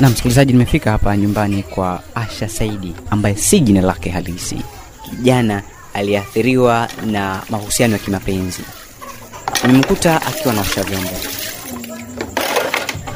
Na msikilizaji, nimefika hapa nyumbani kwa Asha Saidi ambaye si jina lake halisi, kijana aliyeathiriwa na mahusiano ya kimapenzi. Nimemkuta akiwa naosha vyombo.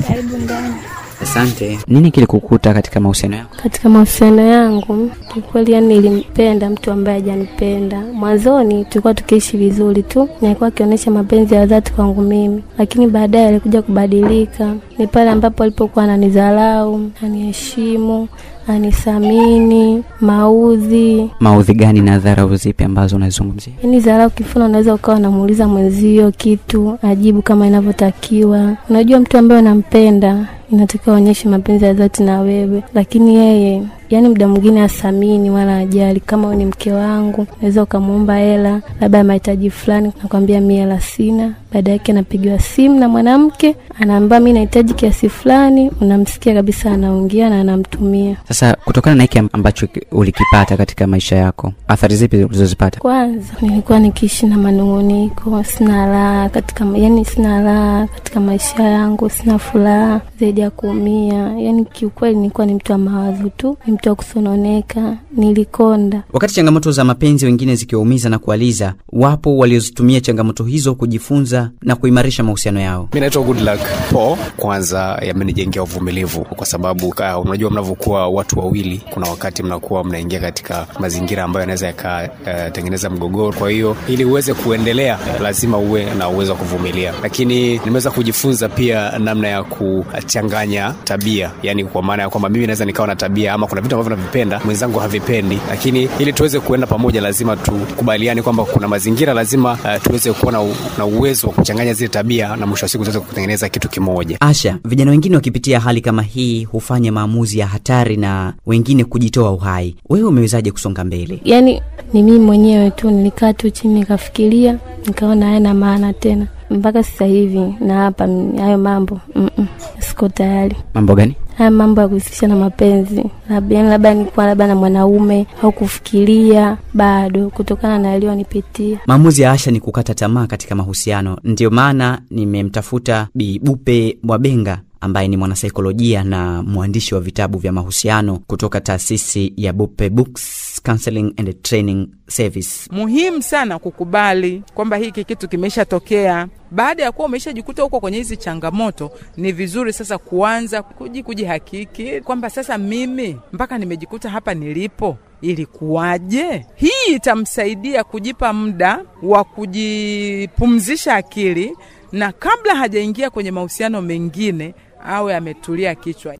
Karibu ndani. Asante. Nini kilikukuta katika mahusiano yako? Katika mahusiano yangu kiukweli, yani nilimpenda mtu ambaye hajanipenda. Mwanzoni tulikuwa tukiishi vizuri tu, na akionyesha mapenzi ya dhati kwangu mimi, lakini baadaye alikuja kubadilika. Ni pale ambapo alipokuwa ananidharau, aniheshimu, anisamini, maudhi Maudhi gani na dharau zipi ambazo unazungumzia? Yaani dharau kifuna, unaweza ukawa unamuuliza mwenzio kitu ajibu kama inavyotakiwa. Unajua, mtu ambaye unampenda inatakiwa aonyeshe mapenzi ya dhati na wewe, lakini yeye yaani muda mwingine asamini wala ajali. Kama ni mke wangu, naweza ukamwomba hela labda ya mahitaji fulani, nakwambia mi hela sina. Baada yake anapigiwa simu na mwanamke, anaambia mi nahitaji kiasi fulani, unamsikia kabisa anaongea na anamtumia. Sasa kutokana na hiki ambacho ulikipata katika maisha yako, athari zipi ulizozipata? Kwanza nilikuwa nikiishi na manung'uniko, sina raha katika, yani sina raha katika maisha yangu, sina furaha zaidi ya kuumia. Yani kiukweli nilikuwa ni mtu wa mawazo tu, ni mtu wa kusononeka, nilikonda. Wakati changamoto za mapenzi wengine zikiwaumiza na kualiza, wapo waliozitumia changamoto hizo kujifunza na kuimarisha mahusiano yao. Mi naitwa Goodluck Po. Kwanza yamenijengea uvumilivu, kwa sababu unajua mnavyokuwa watu wawili, kuna wakati mnakuwa mnaingia katika mazingira ambayo yanaweza yakatengeneza uh, mgogoro. Kwa hiyo ili uweze kuendelea, lazima uwe na uwezo wa kuvumilia, lakini nimeweza kujifunza pia namna ya kuchanganya tabia, yani kwa maana ya kwamba mimi naweza nikawa na tabia ama kuna vitu ambavyo navipenda mwenzangu havipendi, lakini ili tuweze kuenda pamoja, lazima tukubaliane kwamba kuna mazingira lazima uh, tuweze kuwa na, uwezo wa kuchanganya zile tabia na mwisho wa siku tuweze kutengeneza kitu kimoja. Asha, vijana wengine wakipitia hali kama hii hufanya maamuzi ya hatari na wengine kujitoa uhai. Wewe umewezaje kusonga mbele? Yani ni mimi mwenyewe tu nilikaa tu chini nikafikiria, nikaona hayana maana tena mpaka sasa hivi na hapa hayo mambo mm -mm, siko tayari. Mambo gani? Haya mambo ya kuhusisha na mapenzi, labda labda nikuwa labda na mwanaume au kufikiria bado, kutokana na yaliyonipitia. Maamuzi ya Asha ni kukata tamaa katika mahusiano. Ndiyo maana nimemtafuta Bi Bupe Mwabenga ambaye ni mwanasaikolojia na mwandishi wa vitabu vya mahusiano kutoka taasisi ya Bupe Books Counseling and Training Service. Muhimu sana kukubali kwamba hiki kitu kimeshatokea. Baada ya kuwa umeshajikuta huko kwenye hizi changamoto, ni vizuri sasa kuanza kuji kujihakiki kwamba sasa mimi mpaka nimejikuta hapa nilipo ilikuwaje? Hii itamsaidia kujipa muda wa kujipumzisha akili, na kabla hajaingia kwenye mahusiano mengine awe ametulia kichwa.